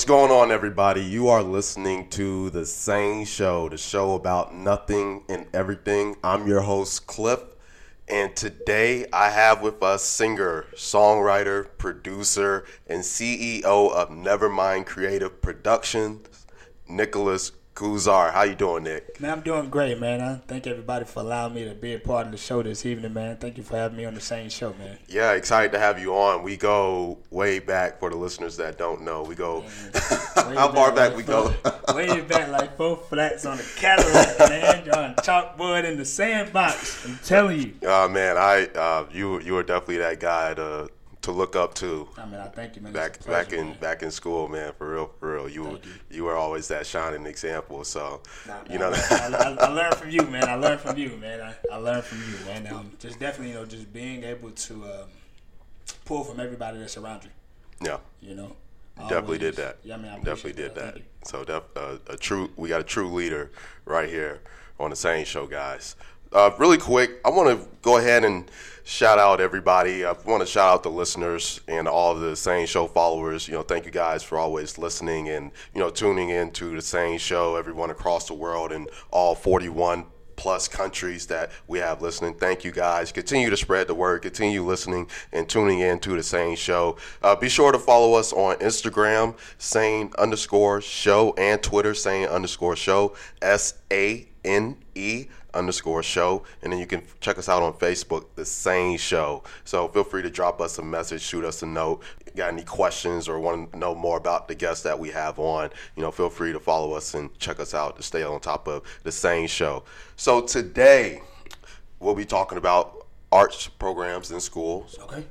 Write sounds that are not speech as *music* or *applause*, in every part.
what's going on, everybody? You are listening to The Sane Show, the show about nothing and everything. I'm your host, Cliff, and today I have with us singer, songwriter, producer, and CEO of Nevermind Creative Productions, Nicholas Guzar. How you doing, Nick? Man, I'm doing great, man. I thank everybody for allowing me to be a part of the show this evening, man. Thank you for having me on the sane show, man. Yeah, excited to have you on. We go way back for the listeners that don't know. We go *laughs* how far back, like we four, go? way back like four flats on a Cadillac, man. on chalkboard in the sandbox. I'm telling you. *laughs* Oh man, I uh, you you were definitely that guy to to look up to. I mean, I thank you, man. back pleasure, back in man. back in school, man, for real, for real. You Thank you. you were always that shining example. So Nah, you know, I, I, I learned from you, man. I learned from you, man. I, I learned from you, man. Um, just definitely, you know, just being able to um, pull from everybody that's around you. yeah, You know, definitely did that. Yeah, I mean, I definitely did that. You. So def, uh, a true, we got a true leader right here on the sane show, guys. Uh, really quick, I want to go ahead and shout out everybody. I want to shout out the listeners and all the Sane Show followers. You know, thank you guys for always listening and you know tuning in to the Sane Show. Everyone across the world and all 41 plus countries that we have listening. Thank you guys. Continue to spread the word. Continue listening and tuning in to the Sane Show. Uh, be sure to follow us on Instagram, Sane underscore show, and Twitter, Sane underscore show, S A N E underscore show. And then you can check us out on Facebook, The Sane Show. So feel free to drop us a message, shoot us a note. Got any questions or want to know more about the guests that we have on, you know, feel free to follow us and check us out to stay on top of The Sane Show. So today, we'll be talking about arts programs in schools. Okay.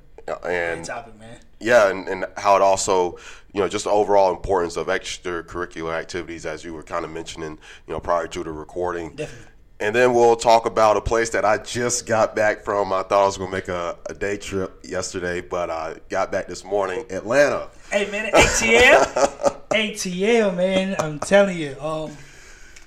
And Great topic, man. yeah, and, and how it also, you know, just the overall importance of extracurricular activities, as you were kind of mentioning, you know, prior to the recording. Definitely. And then we'll talk about a place that I just got back from. I thought I was going to make a, a day trip yesterday, but I got back this morning, Atlanta. Hey man, ATL, ATL, *laughs* man. I'm telling you, um,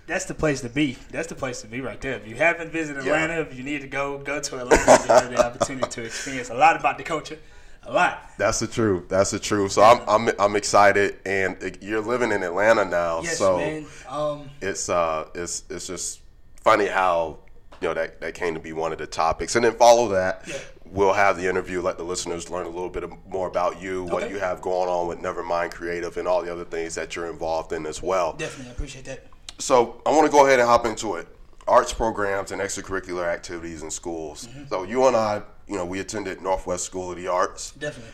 that's the place to be. That's the place to be right there. If you haven't visited Yeah. Atlanta, if you need to go, go to Atlanta. You have the opportunity to experience a lot about the culture, a lot. That's the truth. That's the truth. So I'm I'm I'm excited, and you're living in Atlanta now. Yes, so man. Um, it's uh it's it's just funny how you know that that came to be one of the topics and then follow that Yeah. we'll have the interview let the listeners learn a little bit more about you what you have going on with nevermind creative and all the other things that you're involved in as well definitely, I appreciate that. so i want to go ahead and hop into it arts programs and extracurricular activities in schools Mm-hmm. so you and i you know we attended northwest school of the arts Definitely.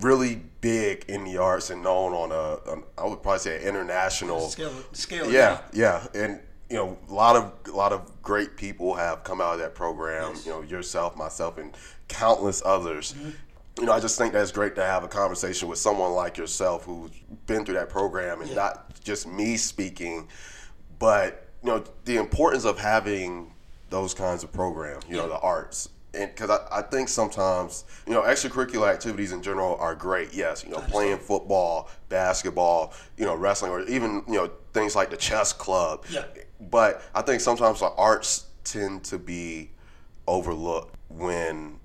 really big in the arts and known on a, an- I would probably say an international Scale, scale. yeah, yeah, and you know, a lot of a lot of great people have come out of that program. Yes. You know, yourself, myself, and countless others. Mm-hmm. You know, I just think that's great to have a conversation with someone like yourself who's been through that program, and Yeah. not just me speaking, but you know, the importance of having those kinds of programs. You know, the arts. And because I, I think sometimes, you know, extracurricular activities in general are great. Yes, you know, playing football, basketball, you know, wrestling, or even, you know, things like the chess club. Yeah. But I think sometimes the arts tend to be overlooked when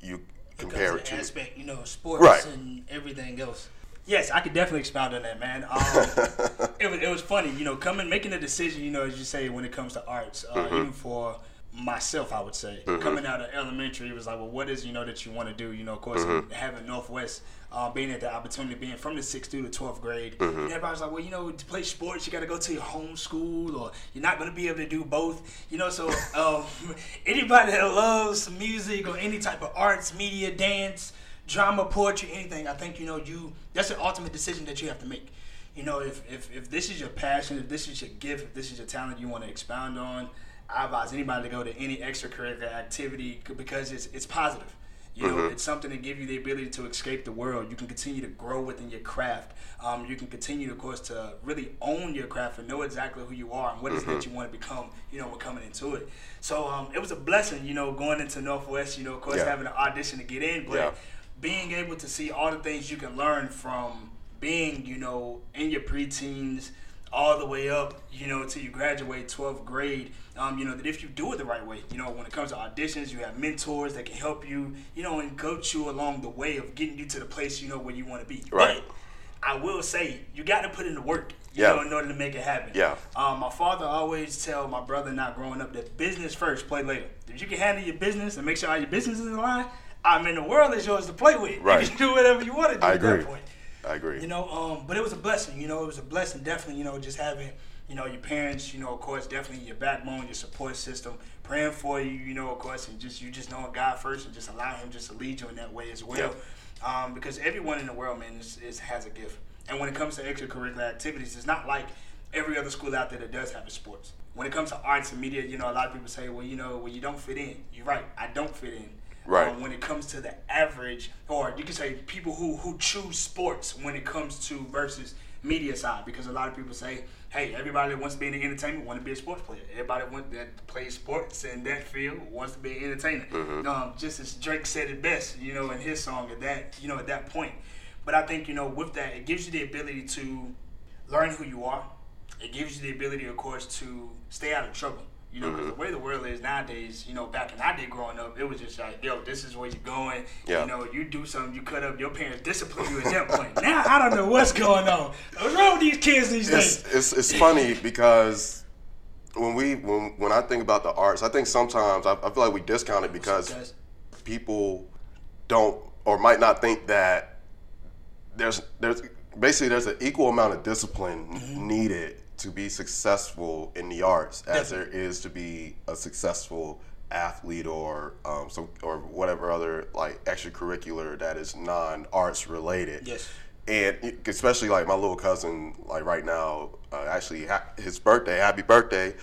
you compare it to. aspect, you know, sports Right. and everything else. Yes, I could definitely expound on that, man. Um, *laughs* it was it was funny, you know, coming making a decision, you know, as you say, when it comes to arts, uh, Mm-hmm. even for myself, I would say, coming out of elementary, it was like, well, what is you know that you want to do? You know, of course, Mm-hmm. having Northwest, uh, being at the opportunity, being from the sixth through the twelfth grade, Mm-hmm. everybody's like, well, you know, to play sports, you got to go to your home school, or you're not going to be able to do both. You know, so *laughs* um, *laughs* anybody that loves music or any type of arts, media, dance drama, poetry, anything, I think you know you. That's the ultimate decision that you have to make. You know, if, if if this is your passion, if this is your gift, if this is your talent you want to expound on, I advise anybody to go to any extracurricular activity because it's it's positive. You know, it's something to give you the ability to escape the world. You can continue to grow within your craft. Um, you can continue, of course, to really own your craft and know exactly who you are and what it is that you want to become. You know, when coming into it. So um, it was a blessing. You know, going into Northwest. You know, of course, Yeah. having an audition to get in, but Yeah. being able to see all the things you can learn from being, you know, in your preteens all the way up, you know, till you graduate 12th grade. Um, you know, that if you do it the right way, you know, when it comes to auditions, you have mentors that can help you, you know, and coach you along the way of getting you to the place, you know, where you want to be. Right. But I will say you got to put in the work. You Yeah. know, in order to make it happen. Yeah. Um, my father always tell my brother not growing up that business first, play later. If you can handle your business and make sure all your business is in line, I mean the world is yours to play with. Right. You can do whatever you want to do I at agree. that point. I agree. You know, um, but it was a blessing. You know, it was a blessing. Definitely, you know, just having, you know, your parents. You know, of course, definitely your backbone, your support system, praying for you. You know, of course, and just you just knowing God first and just allow Him just to lead you in that way as well. Um, because everyone in the world, man, is, is has a gift. And when it comes to extracurricular activities, it's not like every other school out there that does have a sports. When it comes to arts and media, you know, a lot of people say, well, you know, well, you don't fit in. You're right. I don't fit in. Right. Um, when it comes to the average, or you can say people who who choose sports when it comes to versus media side, because a lot of people say, hey, everybody that wants to be in the entertainment want to be a sports player. Everybody want that plays sports in that field wants to be an entertainer. Um, just as Drake said it best, you know, in his song at that, you know, at that point. But I think you know, with that, it gives you the ability to learn who you are. It gives you the ability, of course, to stay out of trouble. You know, because Mm-hmm. the way the world is nowadays, you know, back in our day growing up, it was just like, yo, this is where you're going. Yeah. You know, you do something, you cut up, your parents discipline you at that point. *laughs* Now I don't know what's going on. What's wrong with these kids these it's, days? it's it's funny because when we when when I think about the arts, I think sometimes I, I feel like we discount it because people don't or might not think that there's there's basically there's an equal amount of discipline Mm-hmm. needed to be successful in the arts as there is to be a successful athlete or um, some or whatever other like extracurricular that is non arts related Yes. and especially like my little cousin like right now uh, actually ha- his birthday happy birthday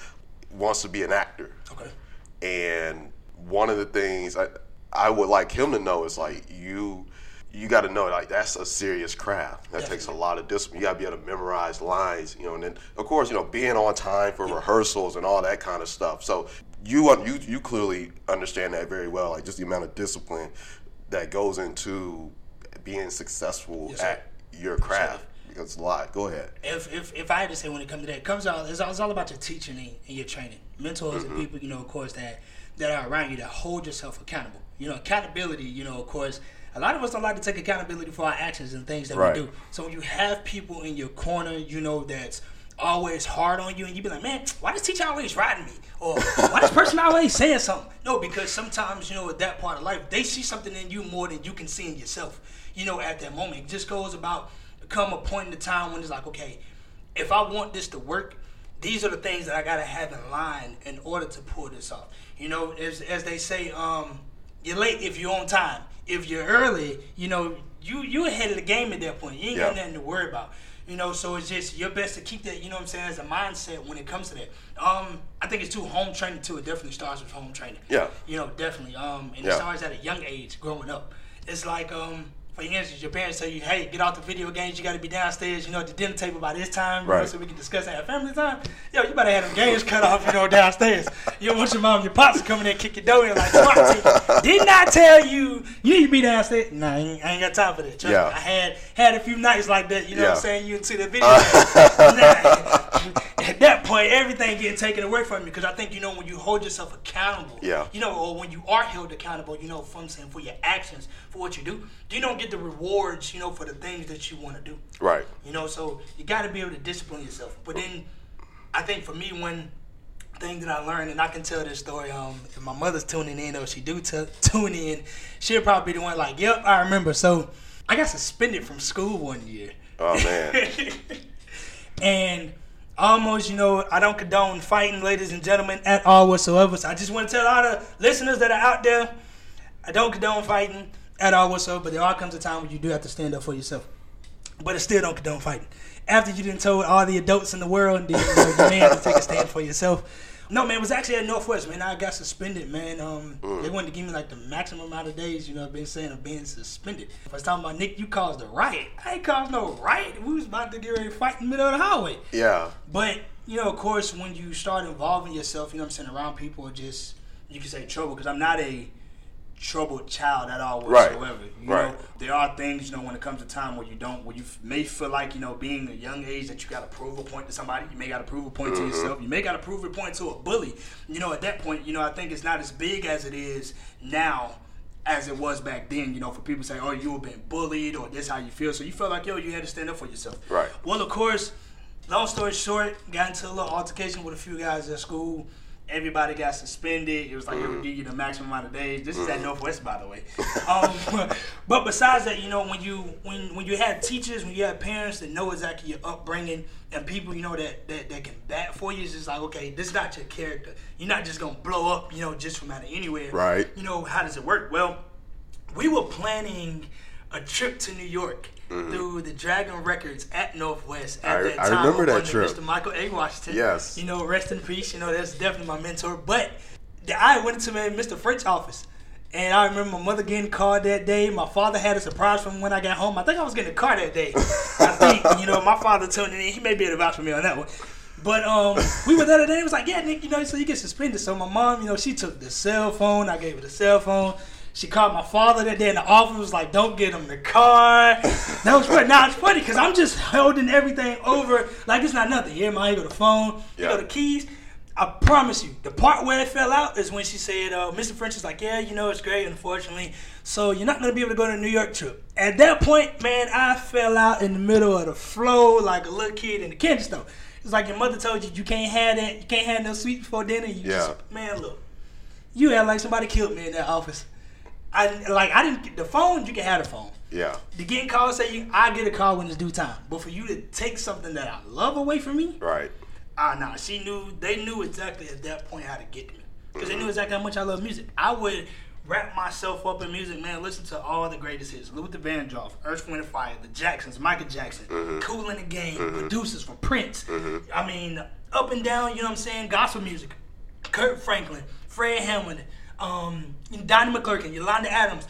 wants to be an actor Okay. and one of the things I, I would like him to know is like you you got to know like that's a serious craft. That takes a lot of discipline. You got to be able to memorize lines you know and then of course you know being on time for rehearsals and all that kind of stuff. So you you you clearly understand that very well like just the amount of discipline that goes into being successful Yes, at your craft because it's a lot. Go ahead. If, if if I had to say when it comes to that, it comes out it's all, it's all about your teaching and, and your training. Mentors Mm-hmm. and people, you know, of course, that that are around you that hold yourself accountable. You know, accountability, you know, of course, a lot of us don't like to take accountability for our actions and things that Right. we do. So when you have people in your corner, you know, that's always hard on you and you be like, man, why does teacher always riding me? Or why this person always saying something? No, because sometimes, you know, at that part of life, they see something in you more than you can see in yourself. You know, at that moment. It just goes about come a point in the time when it's like, okay, if I want this to work, these are the things that I gotta have in line in order to pull this off. You know, as as they say, um, you're late if you're on time. If you're early, you know, you you ahead of the game at that point. You ain't got nothing to worry about. You know, so it's just your best to keep that, you know what I'm saying, as a mindset when it comes to that. Um, I think it's too home training too. It definitely starts with home training. Yeah. You know, definitely. Um, and Yeah. it starts at a young age, growing up. It's like, um, for instance, your parents tell you, "Hey, get off the video games. You got to be downstairs. You know, at the dinner table by this time, you know, so we can discuss at family time." Yo, you better have them games cut off, you know, downstairs. You don't want your mom, and your pops to come in there, and kick your door in like, "Swat team. Didn't I tell you you need to be downstairs?" Nah, I ain't, I ain't got time for that. Trust Yeah. me. I had had a few nights like that. You know what I'm saying? You into the video. *laughs* game. At that point, everything getting taken away from you because I think you know when you hold yourself accountable Yeah. you know, or when you are held accountable, you know, for I'm saying for your actions, for what you do, you don't get the rewards, you know, for the things that you want to do. right You know, so you got to be able to discipline yourself. But then, I think for me, one thing that I learned, and I can tell this story. Um, if my mother's tuning in, or if she do t- tune in, she'll probably be the one like, "Yep, I remember." So I got suspended from school one year. oh man *laughs* and almost, you know, I don't condone fighting, ladies and gentlemen, at all whatsoever. So I just want to tell all the listeners that are out there, I don't condone fighting at all whatsoever. But there all comes a time when you do have to stand up for yourself. But I still don't condone fighting. After you didn't told all the adults in the world, then you, know, you may have to take a stand for yourself. No, man, it was actually at Northwest, man. I got suspended, man. Um, They wanted to give me like the maximum amount of days, you know, I've been saying of being suspended. If I was talking about Nick, you caused a riot. I ain't caused no riot. We was about to get ready to fight in the middle of the highway. yeah But, you know, of course, when you start involving yourself, you know what I'm saying, around people, just, you can say trouble, because I'm not a troubled child at all whatsoever. You Right. know, there are things, you know, when it comes to time where you don't, where you f- may feel like, you know, being a young age that you got to prove a point to somebody. You may got to prove a point Mm-hmm. to yourself. You may got to prove a point to a bully. You know, at that point, you know, I think it's not as big as it is now as it was back then. You know, for people to say, "Oh, you were being bullied," or "This how you feel," so you felt like, yo, you had to stand up for yourself. Right. Well, of course, long story short, got into a little altercation with a few guys at school. Everybody got suspended. It was like, mm. give you the maximum amount of days. This is at Northwest, by the way. Um, *laughs* but besides that, you know, when you when when you have teachers, when you have parents that know exactly your upbringing, and people, you know, that that, that can bat for you, it's just like, okay, this is not your character. You're not just gonna blow up, you know, just from out of anywhere. Right. You know, how does it work? Well, we were planning a trip to New York mm-hmm. through the Dragon Records at Northwest at I, that time. I remember that trip. Mr. Michael A. Washington. Yes. You know, rest in peace. You know, that's definitely my mentor. But I went into Mr. French office. And I remember my mother getting called that day. My father had a surprise from when I got home. I think I was getting a car that day. *laughs* I think, you know, my father told me he may be able to vouch for me on that one. But um, we were there today. It was like, yeah, Nick, you know, so you get suspended. So my mom, you know, she took the cell phone. I gave her the cell phone. She called my father that day in the office. Was like, "Don't get him the car." That was funny. Now it's funny because I'm just holding everything over like it's not nothing. Here, my, you go the phone, you go the keys. I promise you, the part where it fell out is when she said, uh, "Mr. French is like, yeah, you know, it's great. Unfortunately, so you're not gonna be able to go to the New York trip." At that point, man, I fell out in the middle of the flow like a little kid in the candy store. It's like your mother told you you can't have that, you can't have no sweet before dinner. You yeah. just, man, look, you had like somebody killed me in that office. I like I didn't get the phone. You can have the phone. Yeah. To get calls, say you, I get a call when it's due time. But for you to take something that I love away from me, right? Ah, uh, nah. She knew. They knew exactly at that point how to get me because mm-hmm. they knew exactly how much I love music. I would wrap myself up in music, man. Listen to all the greatest hits: Luther Vandross, Earth, Wind and Fire, the Jacksons, Michael Jackson, mm-hmm. Kool and the Gang, mm-hmm. producers from Prince. Mm-hmm. I mean, up and down. You know what I'm saying? Gospel music. Kirk Franklin, Fred Hammond, um, Donnie McClurkin, Yolanda Adams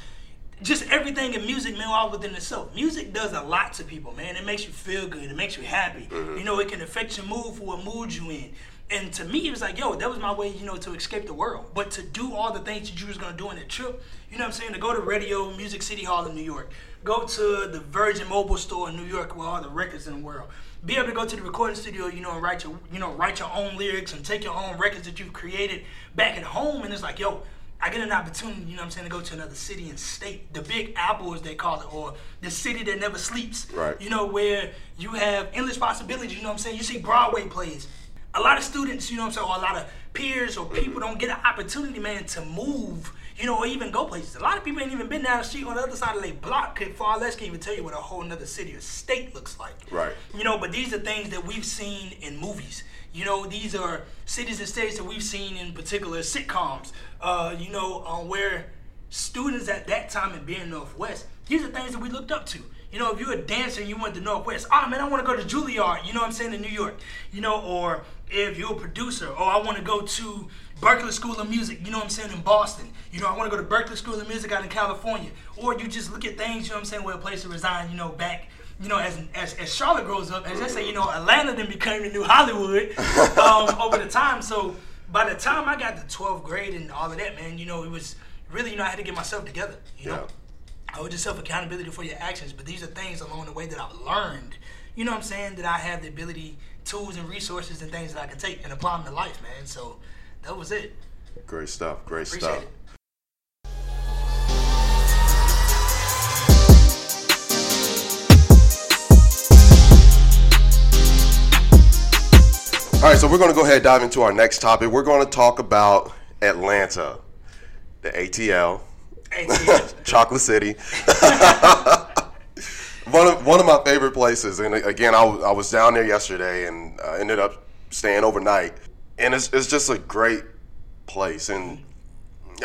just everything in music, man, all within itself. Music does a lot to people, man. It makes you feel good. It makes you happy. Mm-hmm. You know, it can affect your mood for what mood you in. And to me, it was like, yo, that was my way, you know, to escape the world. But to do all the things that you was gonna do in that trip, you know what I'm saying? To go to Radio Music City Hall in New York, go to the Virgin Mobile Store in New York with all the records in the world, be able to go to the recording studio, you know, and write your, you know, write your own lyrics and take your own records that you've created back at home. And it's like, yo, I get an opportunity, you know what I'm saying, to go to another city and state, the big apple as they call it, or the city that never sleeps. Right. You know, where you have endless possibilities, you know what I'm saying? You see Broadway plays. A lot of students, you know what I'm saying, or a lot of peers or people don't get an opportunity, man, to move, you know, or even go places. A lot of people ain't even been down the street on the other side of their block, could far less can even tell you what a whole other city or state looks like. Right. You know, but these are things that we've seen in movies. You know, these are cities and states that we've seen in particular sitcoms. Uh, you know, um, where students at that time in being Northwest, these are things that we looked up to. You know, if you're a dancer and you went to Northwest, oh man, I want to go to Juilliard, you know what I'm saying, in New York. You know, or if you're a producer, oh, I want to go to Berklee School of Music, you know what I'm saying, in Boston. You know, I want to go to Berklee School of Music out in California. Or you just look at things, you know what I'm saying, where a place to resign, you know, back you know, as, as, as Charlotte grows up, as I say, you know, Atlanta then became the new Hollywood *laughs* um, over the time. So by the time I got to 12th grade and all of that, man, you know, it was really, you know, I had to get myself together. You know, I hold yourself accountability for your actions, but these are things along the way that I've learned. You know what I'm saying? That I have the ability, tools, and resources and things that I can take and apply them to life, man. So that was it. Great stuff. Great Appreciate stuff. It. All right, so we're going to go ahead and dive into our next topic. We're going to talk about Atlanta, the ATL, ATL. *laughs* Chocolate City. *laughs* one of one of my favorite places, and again, I, w- I was down there yesterday and uh, ended up staying overnight, and it's it's just a great place. And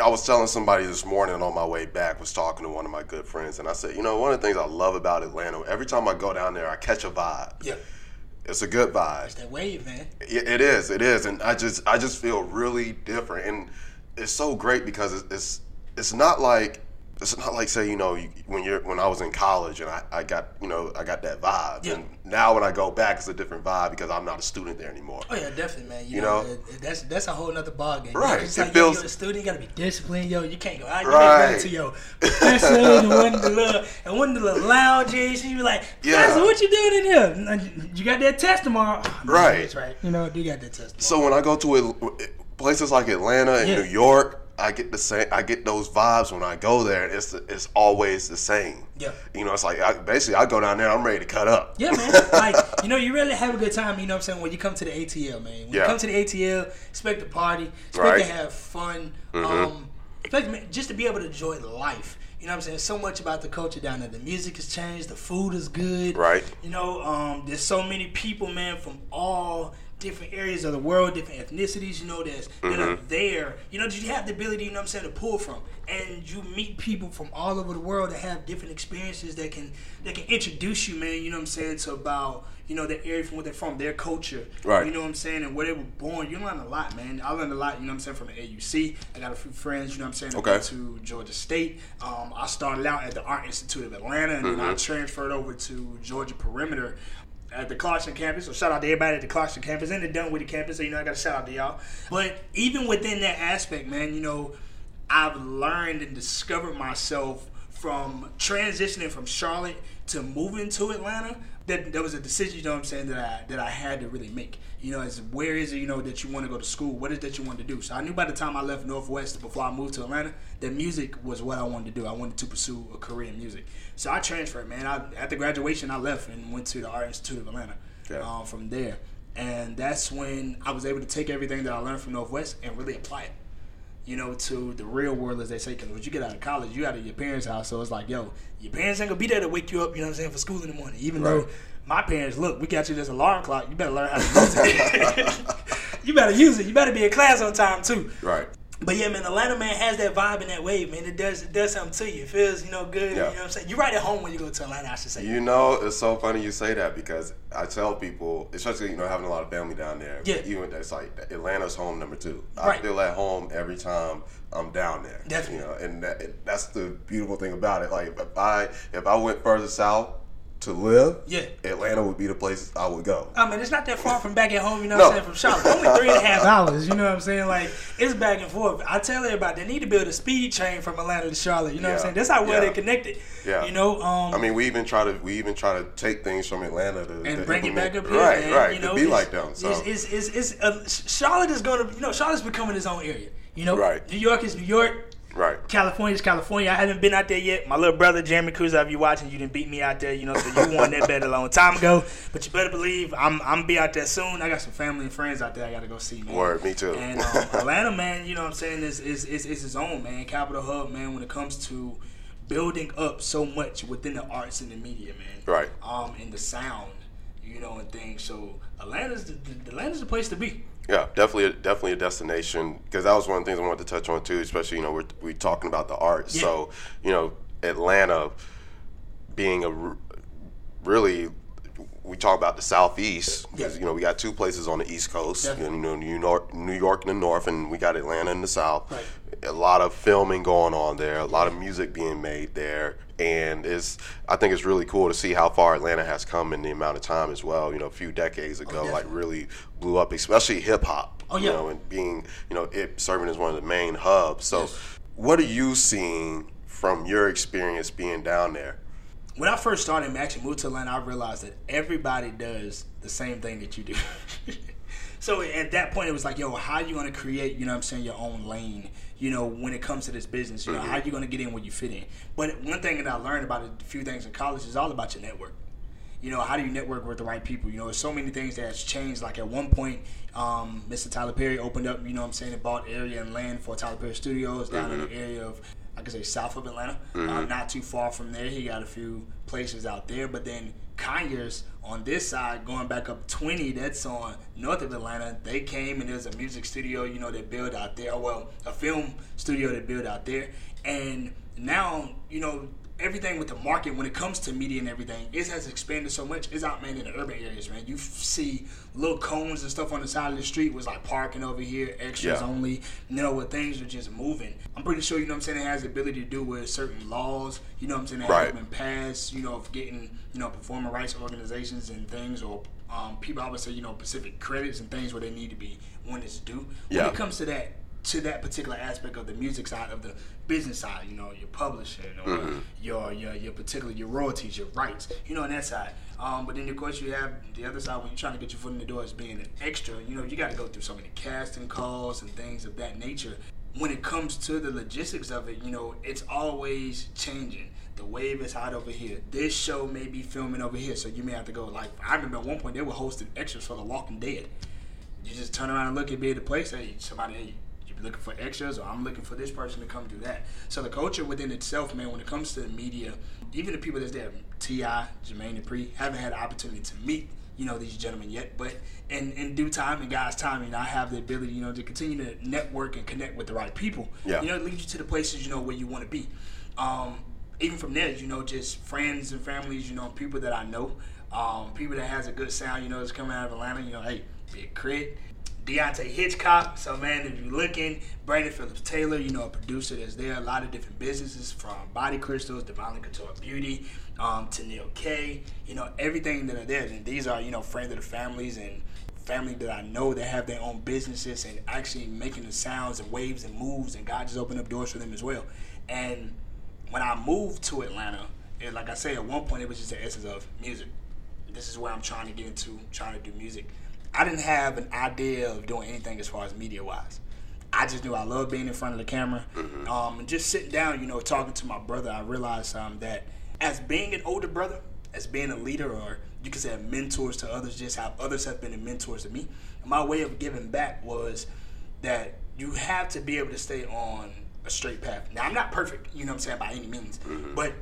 I was telling somebody this morning on my way back, was talking to one of my good friends, and I said, you know, one of the things I love about Atlanta, every time I go down there, I catch a vibe. Yeah. It's a good vibe. It's that wave, man. It, it is. It is, and I just I just feel really different, and it's so great because it's it's, it's not like it's not like say you know when you're when I was in college and I, I got you know I got that vibe Yeah. and now when I go back it's a different vibe because I'm not a student there anymore. Oh yeah, definitely, man. You, You know, know? that's that's a whole nother ball game. Right. It's It like feels- yo, you're a student, you gotta be disciplined, yo. You can't go out. You Right. to yo professor and one of the little and one of the little lounges. You be like, Yeah. What you doing in here? You got that test tomorrow. Oh, man, Right. That's right. You know, you got that test. Tomorrow. So when I go to it, places like Atlanta and Yeah. New York, I get the same. I get those vibes when I go there. It's it's always the same. Yeah. You know, it's like I, basically I go down there. I'm ready to cut up. Yeah, man. *laughs* like you know, you really have a good time. You know what I'm saying? When you come to the ATL, man. When Yeah. you come to the ATL, expect to party, expect Right. Mm-hmm. to have fun. Um, expect just to be able to enjoy life. You know what I'm saying? So much about the culture down there. The music has changed. The food is good. Right. You know, um, there's so many people, man, from all different areas of the world, different ethnicities, you know, that's that are Mm-hmm. there. You know, you have the ability, you know what I'm saying, to pull from. And you meet people from all over the world that have different experiences that can that can introduce you, man, you know what I'm saying, to about, you know, the area from where they're from, their culture. Right. You know what I'm saying, and where they were born. You learn a lot, man. I learned a lot, you know what I'm saying, from the AUC. I got a few friends, you know what I'm saying, Okay. to Georgia State. Um, I started out at the Art Institute of Atlanta, and then I transferred over to Georgia Perimeter at the Clarkston campus. So shout out to everybody at the Clarkston campus and the Dunwoody campus. So you know I got to shout out to y'all. But even within that aspect, man, you know, I've learned and discovered myself from transitioning from Charlotte to moving to Atlanta. That there was a decision, you know what I'm saying, that I that I had to really make. You know, is where is it, you know, that you want to go to school? What is that you want to do? So I knew by the time I left Northwest before I moved to Atlanta, that music was what I wanted to do. I wanted to pursue a career in music. So I transferred, man. I, after graduation, I left and went to the Art Institute of Atlanta. Yeah. Um, from there, and that's when I was able to take everything that I learned from Northwest and really apply it you know, to the real world, as they say. Because when you get out of college, you out of your parents' house, so it's like, yo, your parents ain't gonna be there to wake you up. You know what I'm saying for school in the morning. Even Right. though my parents, look, we got you this alarm clock. You better learn how to use it. *laughs* *laughs* you better use it. You better be in class on time too. Right. But yeah, man, Atlanta man has that vibe and that wave, man. It does it does something to you. It feels, you know, good. Yeah. You know what I'm saying? You're right at home when you go to Atlanta, I should say. You know, it's so funny you say that because I tell people, especially you know having a lot of family down there. Yeah. Even it's like Atlanta's home number two. Right. I feel at home every time I'm down there. Definitely. You know, and that, that's the beautiful thing about it. Like if I if I went further south to live, Yeah. Atlanta would be the place I would go. I mean, it's not that far from back at home, you know No. what I'm saying, from Charlotte. Only three and a half *laughs* hours, you know what I'm saying? Like, it's back and forth. I tell everybody, they need to build a speed train from Atlanta to Charlotte, you know what I'm Yeah. saying? That's how well Yeah. they're connected. Yeah. You know, um, I mean, we even try to we even try to take things from Atlanta to and to bring it back up here, right, man. right, You know, to be it's- like them. So it's, it's, it's, it's, uh, Charlotte is going to, you know, Charlotte's becoming its own area. You know, Right. New York is New York. Right, California is California. I haven't been out there yet. My little brother Jeremy Cruz, if you watching, you didn't beat me out there, you know, so you won that bet a long time ago. But you better believe I'm I'm be out there soon. I got some family and friends out there I gotta go see, man. word, me too. And um, *laughs* Atlanta, man, you know what I'm saying, is is, is is its own, man. Capital hub, man, when it comes to building up so much within the arts and the media, man. Right. Um, and the sound, you know, and things. So Atlanta's the, the Atlanta's the place to be. Yeah, definitely, a, definitely a destination because that was one of the things I wanted to touch on too. Especially, you know, we're we talking about the art, Yeah. so you know, Atlanta being a r- really we talk about the southeast because you know we got two places on the east coast, Definitely. you know, New York, New York in the north, and we got Atlanta in the south. Right. A lot of filming going on there, a lot of music being made there, and it's I think it's really cool to see how far Atlanta has come in the amount of time as well. You know, a few decades oh, ago, like really blew up, especially hip hop. Oh, you yeah. know, and being you know it serving as one of the main hubs. So, Yes. what are you seeing from your experience being down there? When I first started actually moved to Atlanta, I realized that everybody does the same thing that you do. *laughs* so at that point, it was like, yo, how you going to create, you know what I'm saying, your own lane, you know, when it comes to this business? You know, how you going to get in where you fit in? But one thing that I learned about a few things in college is all about your network. You know, how do you network with the right people? You know, there's so many things that has changed. Like at one point, um, Mr. Tyler Perry opened up, you know what I'm saying, and bought area and land for Tyler Perry Studios down in the area of I could say south of Atlanta, uh, not too far from there. He got a few places out there, but then Conyers on this side, going back up 20, that's on north of Atlanta. They came and there's a music studio, you know, they built out there. Well, a film studio they built out there, and now you know everything with the market when it comes to media and everything, it has expanded so much. It's out man in the urban areas, man. You f- see little cones and stuff on the side of the street was like parking over here, extras Yeah. only. You know, where things are just moving. I'm pretty sure you know what I'm saying. It has the ability to do with certain laws. You know what I'm saying. That Right. have been passed. You know, of getting you know performing rights organizations and things or. Um, people, I would say, you know, specific credits and things where they need to be when it's due. Yeah. When it comes to that, to that particular aspect of the music side of the business side, you know, your publishing or Mm-hmm. your your your particular your royalties, your rights, you know, on that side. Um, but then of course you have the other side when you're trying to get your foot in the door as being an extra. You know, you got to go through so many casting calls and things of that nature. when it comes to the logistics of it, you know, it's always changing. The wave is hot over here. This show may be filming over here, so you may have to go. Like I remember at one point they were hosting extras for The Walking Dead. You just turn around and look at me at the place. Hey, somebody, hey, looking for extras, or I'm looking for this person to come do that. So the culture within itself, man, when it comes to the media, even the people that's there, T.I., Jermaine Dupri, haven't had the opportunity to meet you know these gentlemen yet, but in, in due time and God's timing, you know, I have the ability, you know, to continue to network and connect with the right people. Yeah. You know, it leads you to the places you know where you want to be. Um, even from there, you know, just friends and families, you know, people that I know, um, people that has a good sound, you know, is coming out of Atlanta. You know, hey, Big K.R.I.T., Deante' Hitchcock. So man, if you're looking, Brandon Phillips Taylor, you know, a producer that's there. A lot of different businesses from Body Crystals, Divinely Couture Beauty, um, to Neil K. You know, everything that are there. And these are you know friends of the families and family that I know that have their own businesses and actually making the sounds and waves and moves. And God just opened up doors for them as well. And when I moved to Atlanta, and like I say, at one point it was just the essence of music. This is where I'm trying to get into, trying to do music. I didn't have an idea of doing anything as far as media wise. I just knew I loved being in front of the camera. Um, and just sitting down, you know, talking to my brother, I realized um, that as being an older brother, as being a leader, or you could say mentors to others, just how others have been mentors to me, my way of giving back was that you have to be able to stay on a straight path. Now, I'm not perfect, you know what I'm saying, by any means, but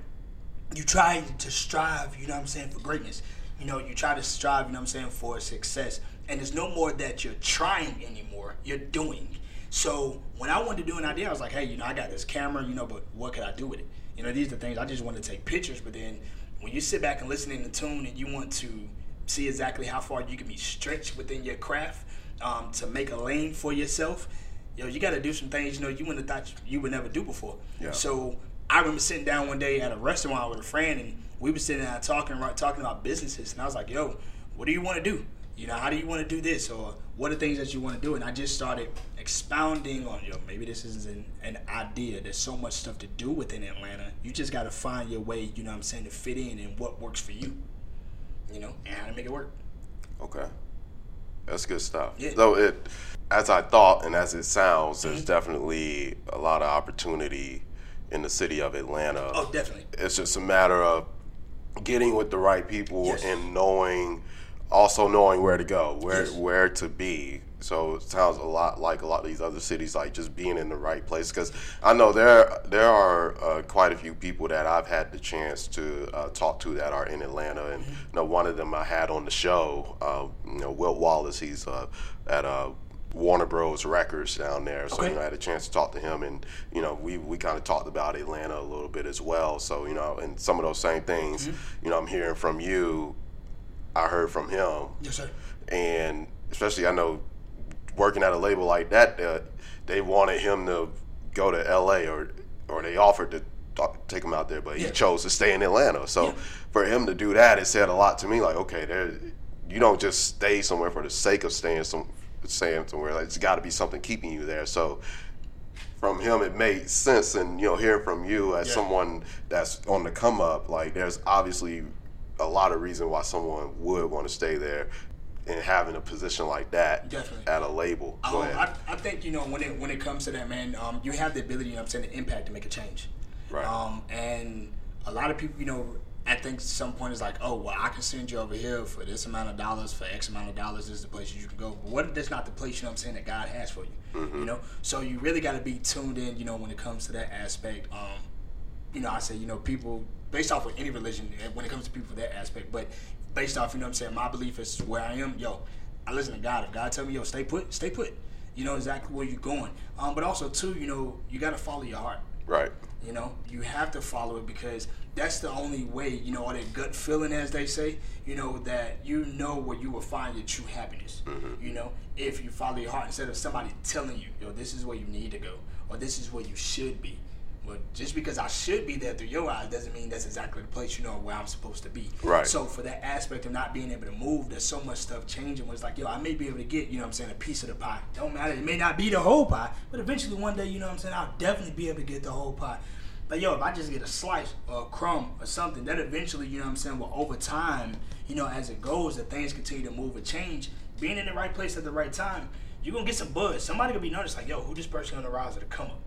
you try to strive, you know what I'm saying, for greatness. You know, you try to strive, you know what I'm saying, for success. And it's no more that you're trying anymore, you're doing. So when I wanted to do an idea, I was like, hey, you know, I got this camera, you know, but what could I do with it? You know, these are the things I just want to take pictures, but then when you sit back and listen in the tune and you want to see exactly how far you can be stretched within your craft um, to make a lane for yourself, yo, you got to do some things, you know, you wouldn't have thought you would never do before. Yeah. So I remember sitting down one day at a restaurant with a friend, and we were sitting there talking right, talking about businesses, and I was like, "Yo, what do you want to do? You know, how do you want to do this, or what are things that you want to do?" And I just started expounding on, "Yo, maybe this is an, an idea. There's so much stuff to do within Atlanta. You just got to find your way. You know, what I'm saying to fit in and what works for you. You know, and how to make it work." Okay. That's good stuff. Yeah. So it, as I thought and as it sounds, Mm-hmm. there's definitely a lot of opportunity in the city of Atlanta. Oh, definitely. It's just a matter of getting with the right people Yes. and knowing, also knowing where to go, where Yes. where to be. So it sounds a lot like a lot of these other cities, like just being in the right place. Because I know there there are uh, quite a few people that I've had the chance to uh, talk to that are in Atlanta, and Mm-hmm. you know one of them I had on the show. Uh, you know, Wilt Wallace. He's uh, at uh, Warner Bros. Records down there, so Okay. you know I had a chance to talk to him, and you know we we kind of talked about Atlanta a little bit as well. So you know, and some of those same things, Mm-hmm. you know, I'm hearing from you. I heard from him Yes, sir. and especially I know working at a label like that, uh, they wanted him to go to L.A. or or they offered to talk, take him out there, but Yeah. he chose to stay in Atlanta. So Yeah. for him to do that, it said a lot to me. Like, okay, there, you don't just stay somewhere for the sake of staying some staying somewhere. Like, it's got to be something keeping you there. So. From him, it made sense, and you know, hearing from you as Yeah. someone that's on the come up, like there's obviously a lot of reason why someone would want to stay there and having a position like that Definitely. at a label. Um. I, I think you know when it when it comes to that, man, um, you have the ability, you know, what I'm saying, to impact to make a change. Right. Um, and a lot of people, you know, I think some point is like, oh, well, I can send you over here for this amount of dollars, for X amount of dollars. This is the place you can go. But what if that's not the place, you know, what I'm saying, that God has for you? Mm-hmm. You know, so you really got to be tuned in, you know, when it comes to that aspect. Um, you know, I say, you know, people based off of any religion eh, when it comes to people that aspect, but based off, you know what I'm saying, my belief is where I am, yo, I listen to God. If God tell me, yo, stay put, stay put. You know exactly where you're going. Um, but also too, you know, you gotta follow your heart. right. You know, you have to follow it because that's the only way, you know, or that gut feeling, as they say, you know, that you know where you will find your true happiness. You know, if you follow your heart instead of somebody telling you, yo, this is where you need to go, or this is where you should be. Well, just because I should be there through your eyes doesn't mean that's exactly the place, you know, where I'm supposed to be. Right. So for that aspect of not being able to move, there's so much stuff changing. Where it's like, yo, I may be able to get, you know, what I'm saying, a piece of the pie. Don't matter. It may not be the whole pie, but eventually one day, you know, what I'm saying, I'll definitely be able to get the whole pie. But yo, if I just get a slice or a crumb or something, that eventually, you know, what I'm saying, well, over time, you know, as it goes, that things continue to move and change. Being in the right place at the right time, you're gonna get some buzz. Somebody gonna be noticed like, yo, who this person on the rise of the come up?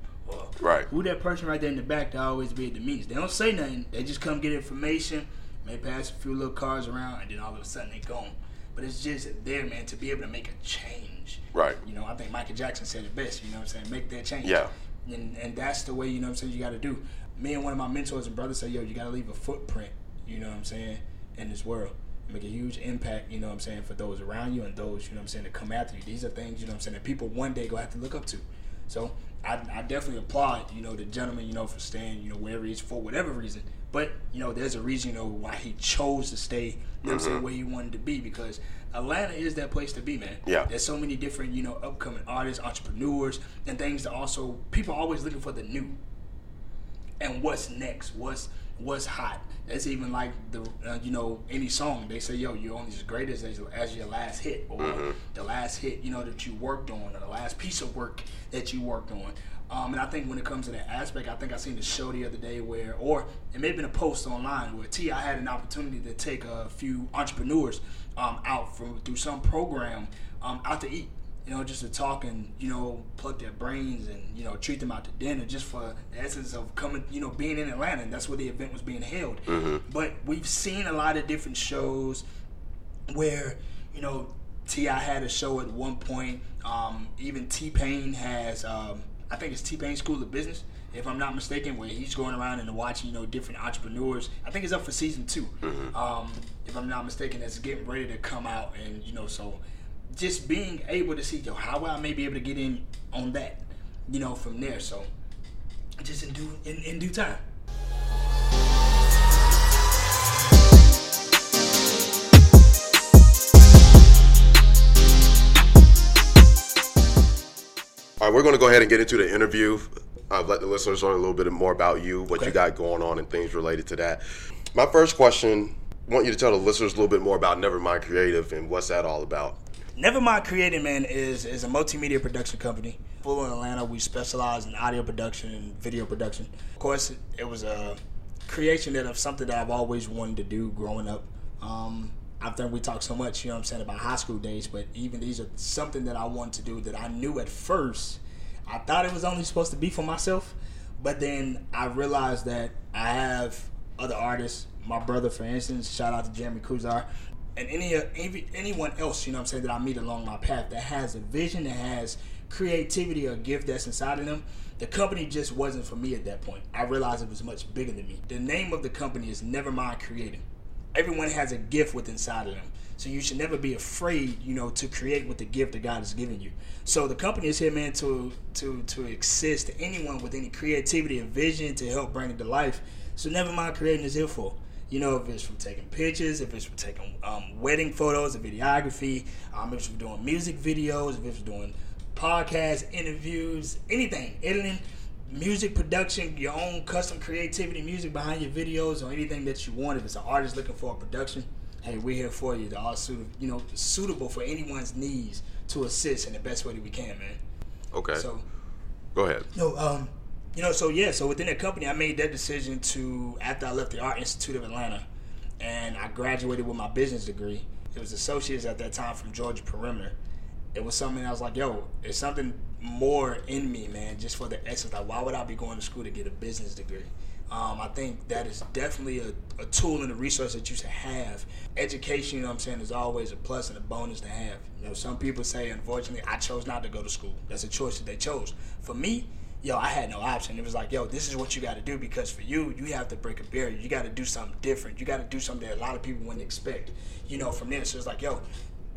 Right. who that person right there in the back that always be at the meetings. They don't say nothing. They just come get information, may pass a few little cars around, and then all of a sudden they gone. But it's just there, man, to be able to make a change. Right. You know, I think Michael Jackson said it best, you know what I'm saying? Make that change. Yeah. And and that's the way, you know what I'm saying, you gotta do. Me and one of my mentors and brothers say, yo, you gotta leave a footprint, you know what I'm saying, in this world. Make a huge impact, you know what I'm saying, for those around you and those, you know what I'm saying, that come after you. These are things, you know what I'm saying, that people one day gonna have to look up to. So I, I definitely applaud, you know, the gentleman, you know, for staying, you know, wherever he's for whatever reason. But, you know, there's a reason, you know, why he chose to stay, you know saying, mm-hmm. where he wanted to be because Atlanta is that place to be, man. Yeah. There's so many different, you know, upcoming artists, entrepreneurs, and things that also people are always looking for the new. And what's next? What's what's hot? That's even like the uh, you know any song. They say yo you're only as great as as your last hit or the last hit you know that you worked on or the last piece of work that you worked on. Um, and I think when it comes to that aspect, I think I seen the show the other day where, or it may have been a post online where T.I. had an opportunity to take a few entrepreneurs um, out from through some program um, out to eat you know, just to talk and, you know, pluck their brains and, you know, treat them out to dinner just for the essence of coming, you know, being in Atlanta. And that's where the event was being held. But we've seen a lot of different shows where, you know, T.I. had a show at one point. Um, even T-Pain has, um, I think it's T-Pain School of Business, if I'm not mistaken, where he's going around and watching, you know, different entrepreneurs. I think it's up for season 2 Um, if I'm not mistaken, that's getting ready to come out. And, you know, so just being able to see, yo, how will I may be able to get in on that, you know, from there. So just in due in, in due time. All right, we're going to go ahead and get into the interview. Uh, let the listeners learn a little bit more about you, what you got going on, and things related to that. My first question: I want you to tell the listeners a little bit more about Nevermind Creative and what's that all about. Nevermind Creating Man is is a multimedia production company. Full in Atlanta, we specialize in audio production and video production. Of course, it, was a creation that of something that I've always wanted to do growing up. Um, I think we talk so much, you know what I'm saying, about high school days, but even these are something that I wanted to do that I knew at first I thought it was only supposed to be for myself, but then I realized that I have other artists. My brother, for instance, shout out to Jeremy Kuzar, and any, any anyone else, you know I'm saying, that I meet along my path that has a vision, that has creativity or gift that's inside of them. The company just wasn't for me at that point. I realized it was much bigger than me. The name of the company is Nevermind Creating everyone has a gift within inside of them. So you should never be afraid, you know, to create with the gift that God has given you. So the company is here, man, to to to assist anyone with any creativity and vision to help bring it to life. So never mind creating is here for. You know, if it's from taking pictures, if it's from taking um, wedding photos, and videography, um, if it's from doing music videos, if it's doing podcasts, interviews, anything, editing, music production, your own custom creativity, music behind your videos, or anything that you want. If it's an artist looking for a production, hey, we're here for you. They're all suitable, you know, suitable for anyone's needs to assist in the best way that we can, man. Okay, So, go ahead. no, um, you know, so yeah, so within the company, I made that decision to after I left the Art Institute of Atlanta, and I graduated with my business degree. It was associates at that time from Georgia Perimeter. It was something I was like, yo, it's something more in me, man, just for the essence. Like, why would I be going to school to get a business degree? Um, I think that is definitely a, a tool and a resource that you should have. Education, you know what I'm saying, is always a plus and a bonus to have. You know, some people say, unfortunately, I chose not to go to school. That's a choice that they chose. For me, yo, I had no option. It was like, yo, this is what you got to do because for you, you have to break a barrier. You got to do something different. You got to do something that a lot of people wouldn't expect. You know, from there, so it's like, yo,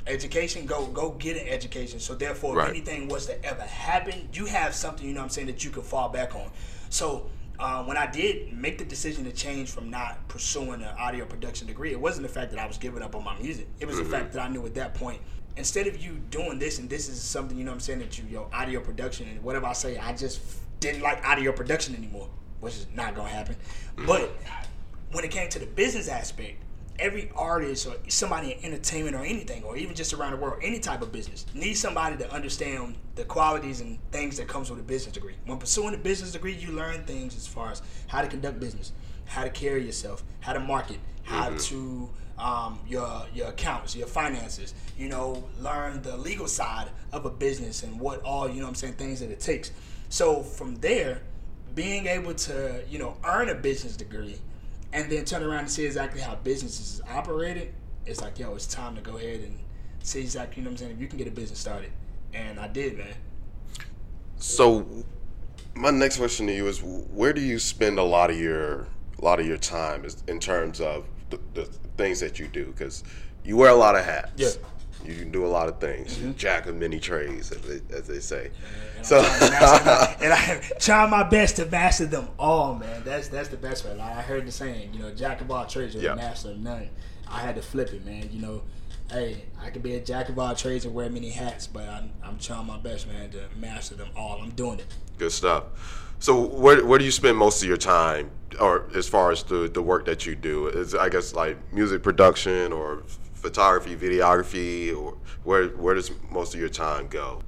education, go go get an education. So therefore, Right. if anything was to ever happen, you have something, you know what I'm saying, that you can fall back on. So uh, when I did make the decision to change from not pursuing an audio production degree, it wasn't the fact that I was giving up on my music. It was the fact that I knew at that point, instead of you doing this and this is something, you know what I'm saying, that you, yo, audio production and whatever I say, I just didn't like audio production anymore, which is not going to happen. Mm-hmm. But when it came to the business aspect, every artist or somebody in entertainment or anything, or even just around the world, any type of business, needs somebody to understand the qualities and things that comes with a business degree. When pursuing a business degree, you learn things as far as how to conduct business, how to carry yourself, how to market, how mm-hmm. to um, your your accounts, your finances. You know, learn the legal side of a business and what all you know. I'm saying things that it takes. So from there, being able to you know earn a business degree, and then turn around and see exactly how businesses is operated, it's like yo, it's time to go ahead and see exactly you know what I'm saying. If you can get a business started, and I did, man. So, my next question to you is: Where do you spend a lot of your a lot of your time is in terms of the, the things that you do? Because you wear a lot of hats. Yeah. You can do a lot of things. Mm-hmm. Jack of many trades, as they, as they say. And So, I'm trying to master- *laughs* and I try my best to master them all, man. That's that's the best way. Like I heard the saying, you know, jack of all trades, Yeah. yeah. master of none. I had to flip it, man. You know, hey, I could be a jack of all trades and wear many hats, but I'm, I'm trying my best, man, to master them all. I'm doing it. good stuff. So, where where do you spend most of your time, or as far as the the work that you do? Is I guess like music production or photography, videography, or where where does most of your time go?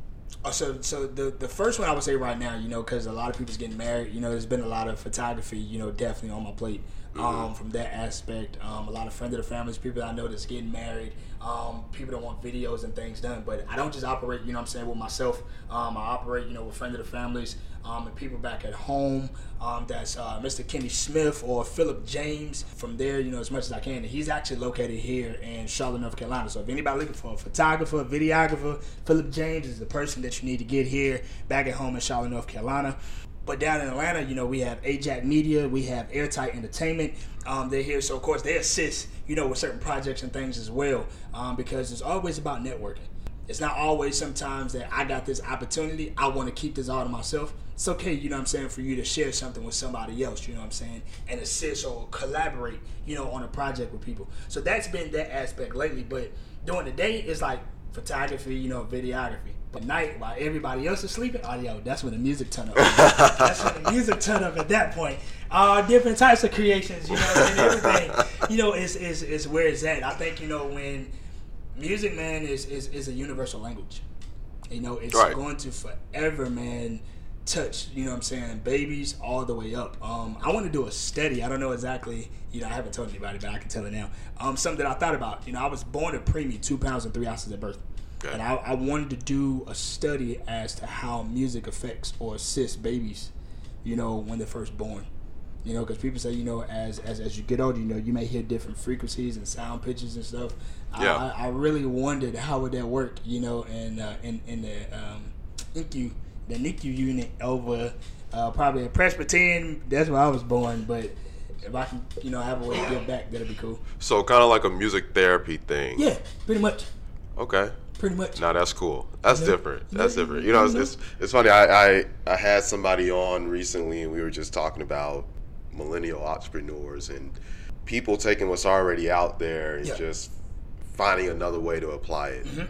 Oh, so so the the first one I would say right now, you know, because a lot of people's getting married. You know, there's been a lot of photography. You know, definitely on my plate. Um, from that aspect, um, a lot of friends of the families, people I know that's getting married, um, people that want videos and things done. But I don't just operate, you know, what I'm saying with myself. Um, I operate, you know, with friends of the families um, and people back at home. Um, that's uh, Mr. Kenny Smith or Philip James. From there, you know, as much as I can. He's actually located here in Charlotte, North Carolina. So if anybody looking for a photographer, videographer, Philip James is the person that you need to get here back at home in Charlotte, North Carolina. But down in Atlanta, you know, we have Ajax Media, we have Airtight Entertainment. Um, they're here, so of course they assist, you know, with certain projects and things as well, um, because it's always about networking. It's not always sometimes that I got this opportunity, I want to keep this all to myself. It's okay, you know what I'm saying, for you to share something with somebody else, you know what I'm saying, and assist or collaborate, you know, on a project with people. So that's been that aspect lately. But during the day, it's like photography, you know, videography. But night, while everybody else is sleeping, oh yo, that's when the music turn up. *laughs* that's when the music turn up at that point. Uh, different types of creations, you know, and everything, you know, is, is, is where it's at. I think, you know, when music, man, is, is, is a universal language. You know, it's Right. going to forever, man, touch, you know what I'm saying, babies all the way up. Um, I want to do a study. I don't know exactly, you know, I haven't told anybody, but I can tell it now. Um, something that I thought about. You know, I was born a preemie, two pounds and three ounces at birth. Okay. And I, I wanted to do a study as to how music affects or assists babies, you know, when they're first born. You know, because people say, you know, as, as as you get older, you know, you may hear different frequencies and sound pitches and stuff. Yeah. I, I really wondered how would that work, you know, in uh, in in the um, NICU, the NICU unit over uh, probably a Presbyterian. That's where I was born, but if I can, you know, have a way to give back, that'd be cool. So, kind of like a music therapy thing. Yeah, pretty much, Okay. Pretty much. No, that's cool. That's You know? different. That's Yeah, different. You know, it's you know? it's, it's funny. I, I I had somebody on recently, and we were just talking about millennial entrepreneurs and people taking what's already out there and Yeah. just finding another way to apply it. Mhm.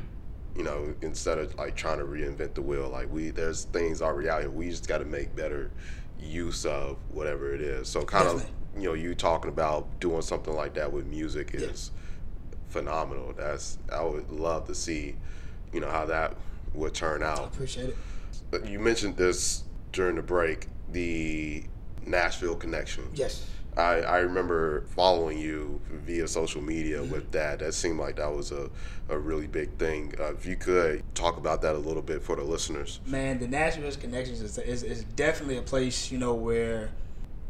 You know, instead of like trying to reinvent the wheel. Like we, there's things already out here. We just got to make better use of whatever it is. So kind of, you know, you talking about doing something like that with music Yeah. Phenomenal. That's I would love to see, you know, how that would turn out. I appreciate it. But you mentioned this during the break, the Nashville connection. Yes. I, I remember following you via social media Mm-hmm. with that. That seemed like that was a, a really big thing. Uh, if you could talk about that a little bit for the listeners. Man, the Nashville Connections is, is, is definitely a place, you know, where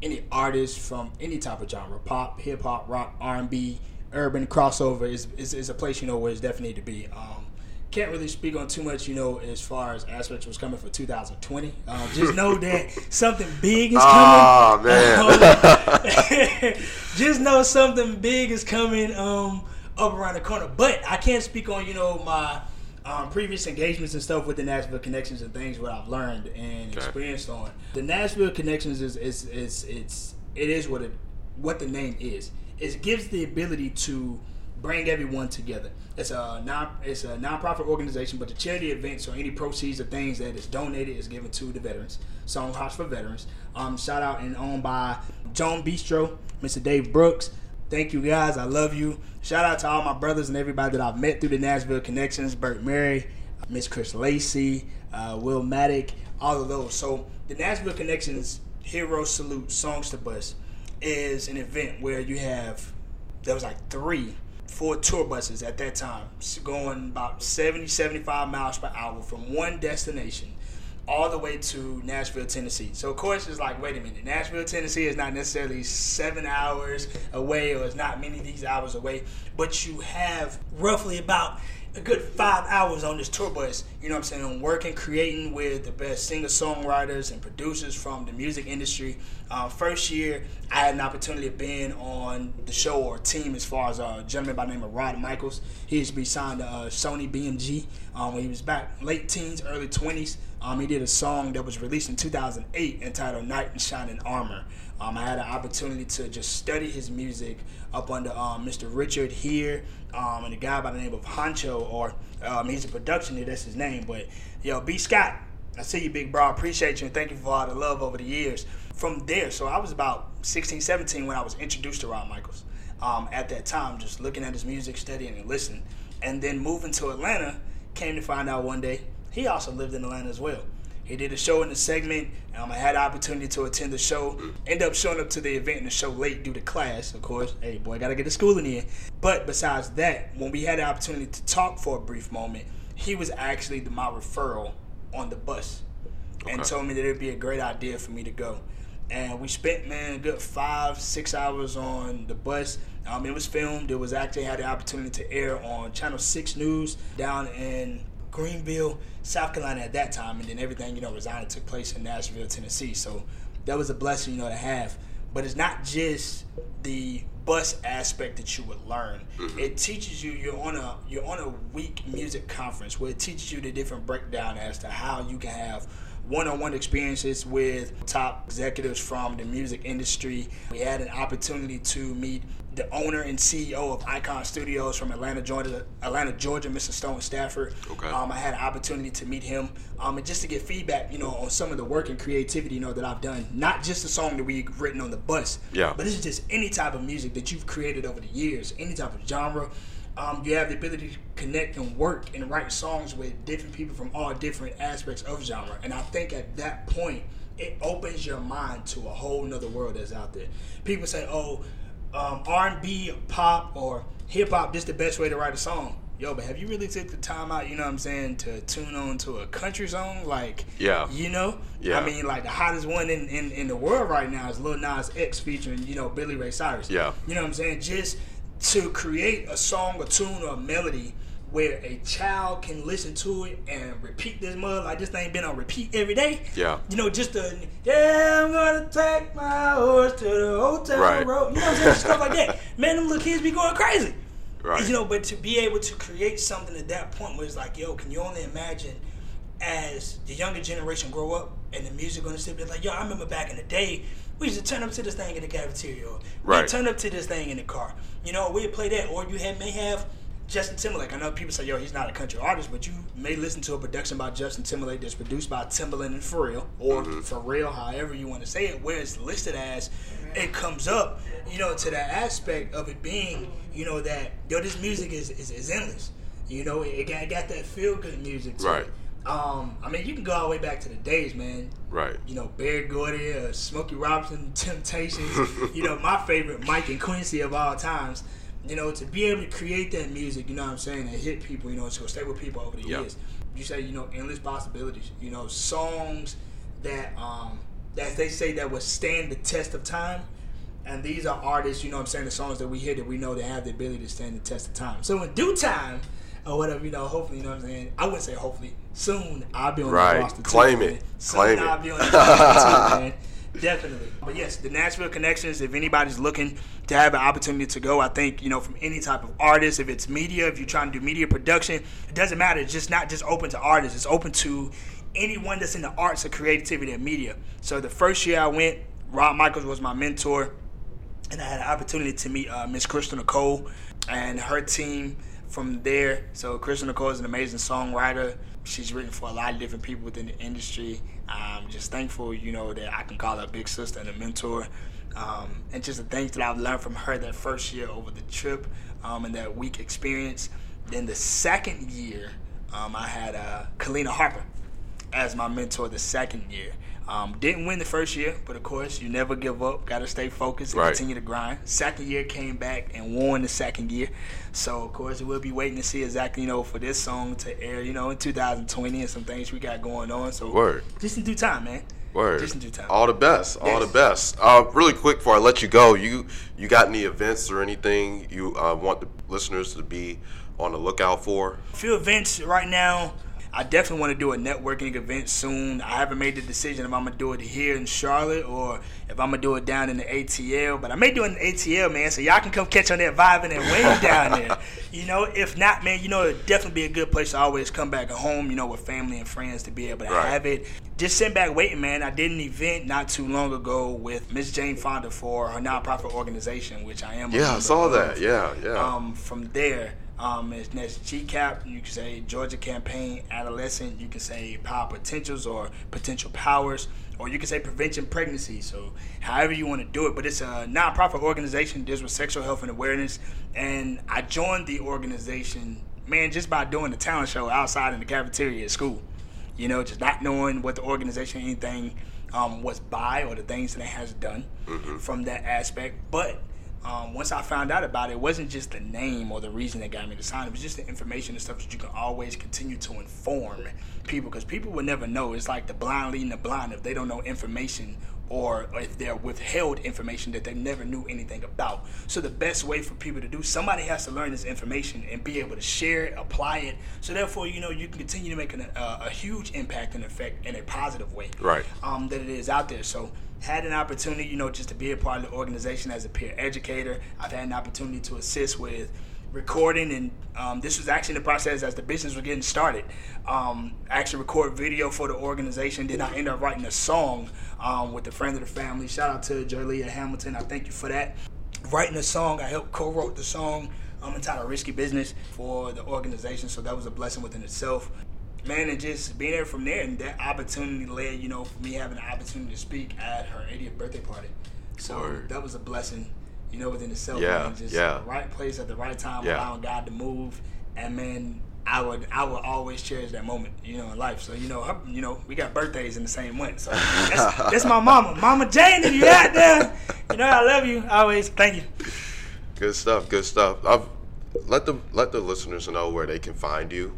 any artist from any type of genre, pop, hip hop, rock, R and B, urban crossover is, is is a place, you know, where it's definitely to be. Um, can't really speak on too much, you know, as far as aspects was coming for 2020. Um, just know *laughs* that something big is coming. Ah, man. *laughs* *laughs* just know something big is coming um, up around the corner. But I can't speak on you know my um, previous engagements and stuff with the Nashville connections and things what I've learned and Okay. experienced on the Nashville connections is is, is it's it is what it what the name is. It gives the ability to bring everyone together. It's a non it's a nonprofit organization, but the charity events or any proceeds or things that is donated is given to the veterans. Song House for Veterans. Um, shout out and owned by Joan Bistro, Mr. Dave Brooks. Thank you guys. I love you. Shout out to all my brothers and everybody that I've met through the Nashville connections. Bert Mary, Miss Chris Lacey, uh, Will Maddock, all of those. So the Nashville Connections Hero Salute Songs to Bus is an event where you have there was like three four tour buses at that time, going about 70, 75 miles per hour from one destination all the way to Nashville, Tennessee. So of course it's like, wait a minute, Nashville, Tennessee is not necessarily seven hours away, or it's not many of these hours away, but you have roughly about a good five hours on this tour bus, you know what I'm saying, working, creating with the best singer songwriters and producers from the music industry. Uh, first year, I had an opportunity of being on the show or team as far as a gentleman by the name of Rod Michaels. He used to be signed to uh, Sony BMG um, when he was back late teens, early 20s. Um, he did a song that was released in 2008 entitled Knight in Shining Armor. Um, I had an opportunity to just study his music up under um, Mr. Richard here um, and a guy by the name of Honcho, or um, he's a production that's his name. But yo, B. Scott, I see you, big bro. Appreciate you and thank you for all the love over the years. From there, so I was about 16, 17 when I was introduced to Rod Michaels. Um, at that time, just looking at his music, studying and listening. And then moving to Atlanta, came to find out one day he also lived in Atlanta as well. He did a show in the segment. Um, I had the opportunity to attend the show. End up showing up to the event and the show late due to class, of course. Hey, boy, gotta get the schooling in. Here. But besides that, when we had the opportunity to talk for a brief moment, he was actually my referral on the bus okay. and told me that it'd be a great idea for me to go. And we spent, man, a good five, six hours on the bus. Um, it was filmed. It was actually had the opportunity to air on Channel 6 News down in Greenville, South Carolina at that time, and then everything you know resigning took place in Nashville, Tennessee. So that was a blessing, you know, to have. But it's not just the bus aspect that you would learn. Mm-hmm. It teaches you you're on a you're on a week music conference where it teaches you the different breakdown as to how you can have one-on-one experiences with top executives from the music industry. We had an opportunity to meet the owner and CEO of Icon Studios from Atlanta, Georgia. Atlanta, Georgia, Mr. Stone Stafford. Okay. Um, I had an opportunity to meet him, um, and just to get feedback, you know, on some of the work and creativity, you know, that I've done. Not just the song that we've written on the bus. Yeah. But this is just any type of music that you've created over the years, any type of genre. Um, you have the ability to connect and work and write songs with different people from all different aspects of genre. And I think at that point, it opens your mind to a whole nother world that's out there. People say, "Oh, um, R&B, pop, or hip hop, just the best way to write a song. Yo, but have you really took the time out, you know what I'm saying, to tune on to a country song? Like, yeah, you know? Yeah. I mean, like, the hottest one in, in, in the world right now is Lil Nas X featuring, you know, Billy Ray Cyrus. Yeah. You know what I'm saying? Just to create a song, a tune, or a melody where a child can listen to it and repeat this mother like this thing been on repeat every day. Yeah. You know, just the yeah, I'm gonna take my horse to the hotel right. road. You know what I'm saying? Stuff like that. *laughs* Man, them little kids be going crazy. Right. You know, but to be able to create something at that point where it's like, yo, can you only imagine as the younger generation grow up and the music gonna still be like, yo, I remember back in the day, we used to turn up to this thing in the cafeteria. Or right. Turn up to this thing in the car. You know, we'd play that. Or you may have Justin Timberlake. I know people say, yo, he's not a country artist, but you may listen to a production by Justin Timberlake that's produced by Timbaland and Pharrell, or mm-hmm. Pharrell, however you want to say it, where it's listed as, it comes up, you know, to that aspect of it being, you know, that, yo, this music is, is, is endless. You know, it, it got, it got that feel good music right. It. Um, I mean, you can go all the way back to the days, man. Right. You know, Berry Gordy, uh, Smokey Robinson, *laughs* Temptations. *laughs* you know, my favorite, Mike and Quincy of all times you know, to be able to create that music, you know what I'm saying, and hit people, you know, to stay with people over the yep. years. You say, you know, endless possibilities. You know, songs that, um, that they say that would stand the test of time. And these are artists, you know what I'm saying, the songs that we hear that we know they have the ability to stand the test of time. So in due time, or whatever, you know, hopefully, you know what I'm saying. I wouldn't say hopefully. Soon I'll be on right. the roster. Claim too, it. Man. Soon Claim I'll it. be on the roster too, *laughs* man. Definitely. But yes, the Nashville Connections, if anybody's looking to have an opportunity to go, I think, you know, from any type of artist, if it's media, if you're trying to do media production, it doesn't matter. It's just not just open to artists, it's open to anyone that's in the arts or creativity and media. So the first year I went, Rod Michaels was my mentor, and I had an opportunity to meet uh, Miss Crystal Nicole and her team from there. So Crystal Nicole is an amazing songwriter. She's written for a lot of different people within the industry. I'm just thankful, you know, that I can call her a big sister and a mentor. Um, and just the things that I've learned from her that first year over the trip um, and that week experience. Then the second year, um, I had uh, Kaleena Harper as my mentor the second year. Um, didn't win the first year, but of course, you never give up. Got to stay focused and Right. continue to grind. Second year came back and won the second year. So of course, we'll be waiting to see exactly you know for this song to air. You know, in 2020 and some things we got going on. So Word. just in due time, man. Word. Just in due time. All the best. All Yes. the best. Uh, really quick before I let you go, you you got any events or anything you uh, want the listeners to be on the lookout for? A few events right now. I definitely want to do a networking event soon. I haven't made the decision if I'm gonna do it here in Charlotte or if I'm gonna do it down in the ATL. But I may do it in the ATL, man. So y'all can come catch on that vibe and that wave *laughs* down there. You know, if not, man, you know it'd definitely be a good place to always come back home. You know, with family and friends to be able to Right. have it. Just sitting back waiting, man. I did an event not too long ago with Miss Jane Fonda for her nonprofit organization, which I am. Yeah, I saw of. that. Yeah, yeah. Um, from there, um, it's next GCAP. You can say Georgia Campaign Adolescent. You can say Power Potentials or Potential Powers, or you can say Prevention Pregnancy. So, however you want to do it, but it's a nonprofit organization deals with sexual health and awareness. And I joined the organization, man, just by doing the talent show outside in the cafeteria at school. You know, just not knowing what the organization, anything um, was by or the things that it has done from that aspect. But um, once I found out about it, it wasn't just the name or the reason that got me to sign. It was just the information and stuff that you can always continue to inform people because people will never know. It's like the blind leading the blind if they don't know information or if they're withheld information that they never knew anything about. So the best way for people to do, somebody has to learn this information and be able to share it, apply it. So therefore, you know, you can continue to make an, a, a huge impact and effect in a positive way Right. um, that it is out there. So had an opportunity, you know, just to be a part of the organization as a peer educator. I've had an opportunity to assist with recording, and um, this was actually the process as the business was getting started. Um, I actually record video for the organization. Then I ended up writing a song um, with a friend of the family. Shout out to Jolia Hamilton. I thank you for that. Writing a song, I helped co-wrote the song. I'm entitled "Risky Business" for the organization, so that was a blessing within itself man, and just being there from there, and that opportunity led, you know, for me having the opportunity to speak at her 80th birthday party. So that was a blessing, you know, within itself. Yeah. Just yeah. right place at the right time, Yeah. allowing God to move, and man. I would, I would always cherish that moment, you know, in life. So, you know, you know, we got birthdays in the same month. So that's, *laughs* that's my mama, Mama Jane. If you out there, you know I love you. Always, thank you. Good stuff. Good stuff. I've let the let the listeners know where they can find you,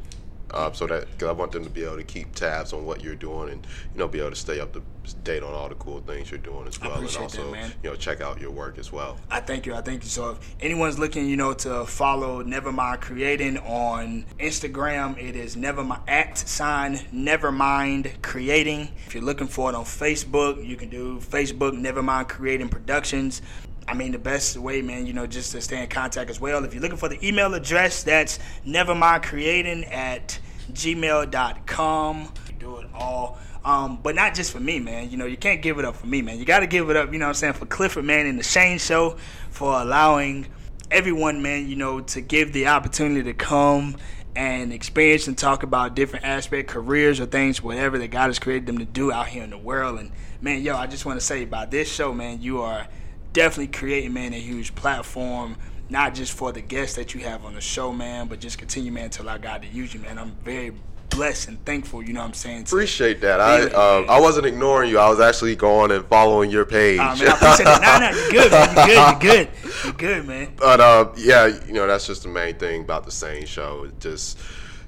uh, so that because I want them to be able to keep tabs on what you're doing and you know be able to stay up to date on all the cool things you're doing as well, and that, also man. you know check out your work as well. I thank you. I thank you. So if anyone's looking, you know, to follow Nevermind Creating on Instagram, it is Nevermind at sign Nevermind Creating. If you're looking for it on Facebook, you can do Facebook Nevermind Creating Productions. I mean, the best way, man, you know, just to stay in contact as well. If you're looking for the email address, that's nevermindcreating at gmail.com. Do it all. Um, but not just for me, man. You know, you can't give it up for me, man. You got to give it up, you know what I'm saying, for Clifford, man, and the Sane Show for allowing everyone, man, you know, to give the opportunity to come and experience and talk about different aspect, careers or things, whatever that God has created them to do out here in the world. And, man, yo, I just want to say about this show, man, you are definitely creating, man, a huge platform. Not just for the guests that you have on the show, man, but just continue, man, to allow God to use you, man. I'm very blessed and thankful, you know what I'm saying? Appreciate that. I um, I wasn't ignoring you. I was actually going and following your page. Oh, man, I appreciate it. Nah, nah, you're good, man. You're good. You're good. You're good, man. *laughs* But uh, yeah, you know that's just the main thing about the Sane Show. Just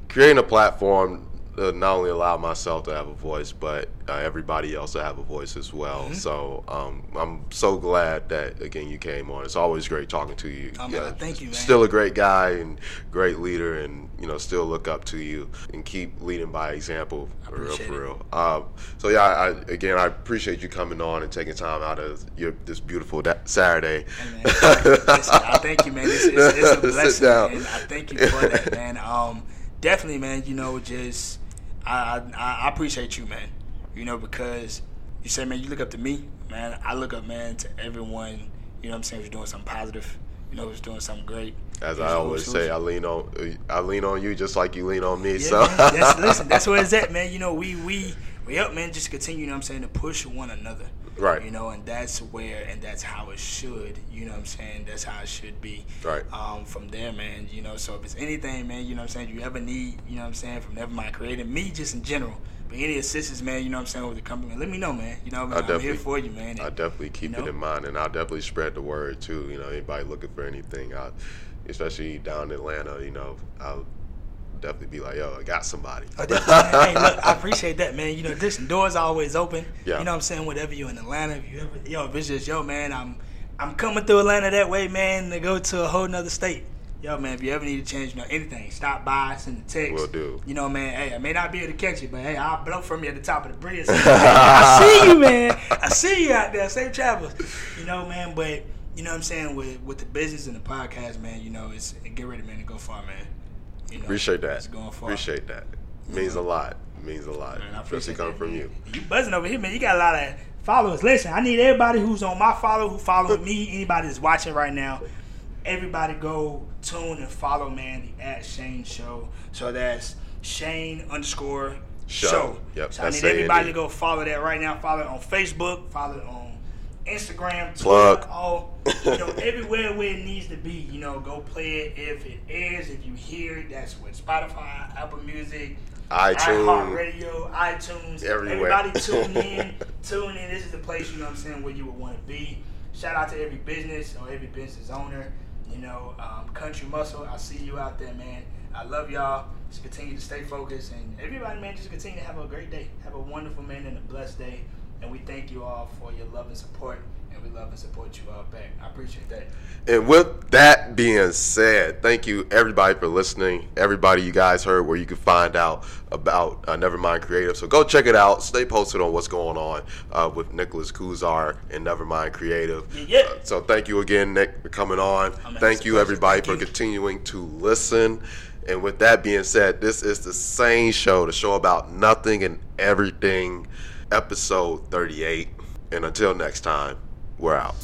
creating a platform to not only allow myself to have a voice, but uh, everybody else to have a voice as well. Mm-hmm. So um, I'm so glad that again you came on. It's always great talking to you. Oh, man, thank you, man. Still a great guy and great leader, and you know still look up to you and keep leading by example. For real, for real. Um, so yeah, I, again I appreciate you coming on and taking time out of your this beautiful da- Saturday. Hey, I thank you, man. It's, it's, it's a *laughs* blessing. I thank you for that, man. Um, definitely, man. You know, just I, I I appreciate you, man. You know, because you say, man, you look up to me, man. I look up, man, to everyone. You know, what I'm saying, who's doing something positive. You know, who's doing something great. As Who's- I always who's- say, I lean on I lean on you just like you lean on me. Yeah, so man. That's, listen, that's where it's at, *laughs* man. You know, we we we help, man. Just continue. You know, what I'm saying to push one another. Right. You know, and that's where and that's how it should. You know, what I'm saying that's how it should be. Right. Um, from there, man. You know, so if it's anything, man. You know, what I'm saying you ever need. You know, what I'm saying from Nevermind Creating me, just in general. But any assistance, man, you know what I'm saying, with the company, let me know, man. You know, man, I'm here for you, man. I definitely keep you know? it in mind, and I'll definitely spread the word too. You know, anybody looking for anything, I, especially down in Atlanta, you know, I'll definitely be like, yo, I got somebody. Oh, hey, look, I appreciate that, man. You know, this doors always open. Yeah. You know what I'm saying? Whatever you in Atlanta, if you ever, yo, if it's just, yo, man, I'm, I'm coming through Atlanta that way, man, to go to a whole nother state. Yo, man, if you ever need to change, you know, anything, stop by, send a text. Will do. You know, man, hey, I may not be able to catch you, but hey, I'll blow from you at the top of the bridge. *laughs* I see you, man. I see you out there. Safe travels. You know, man, but you know what I'm saying with with the business and the podcast, man. You know, it's get ready, man, to go far, man. You know, Appreciate that. It's going far. Appreciate that. Means a lot. Means a lot. Man, Especially appreciate coming from you. You buzzing over here, man. You got a lot of followers. Listen, I need everybody who's on my follow, who following me, *laughs* anybody that's watching right now. Everybody go tune and follow, man, the at Sane Show. So that's Sane underscore Show. show. Yep, So I need everybody to go follow that right now. Follow it on Facebook. Follow it on Instagram. Twitter, Plug. All you know, *laughs* everywhere where it needs to be. You know, go play it if it is. If you hear it, that's what Spotify, Apple Music, iTunes. iHeartRadio, iTunes, Everywhere. Everybody tune in, *laughs* tune in. This is the place, you know what I'm saying, where you would want to be. Shout out to every business or every business owner. You know, um, Country Muscle, I see you out there, man. I love y'all. Just continue to stay focused. And everybody, man, just continue to have a great day. Have a wonderful, man, and a blessed day. And we thank you all for your love and support. And we love and support you all back. I appreciate that. And with that being said, thank you everybody for listening. Everybody you guys heard where you can find out about uh, Nevermind Creative. So go check it out. Stay posted on what's going on uh, with Nicholas Kuzar and Nevermind Creative. Yeah, yeah. Uh, so thank you again, Nick, for coming on. Man, thank you everybody Thank for you. continuing to listen. And with that being said, this is the sane show, the show about nothing and everything, episode 38. And until next time, we're out.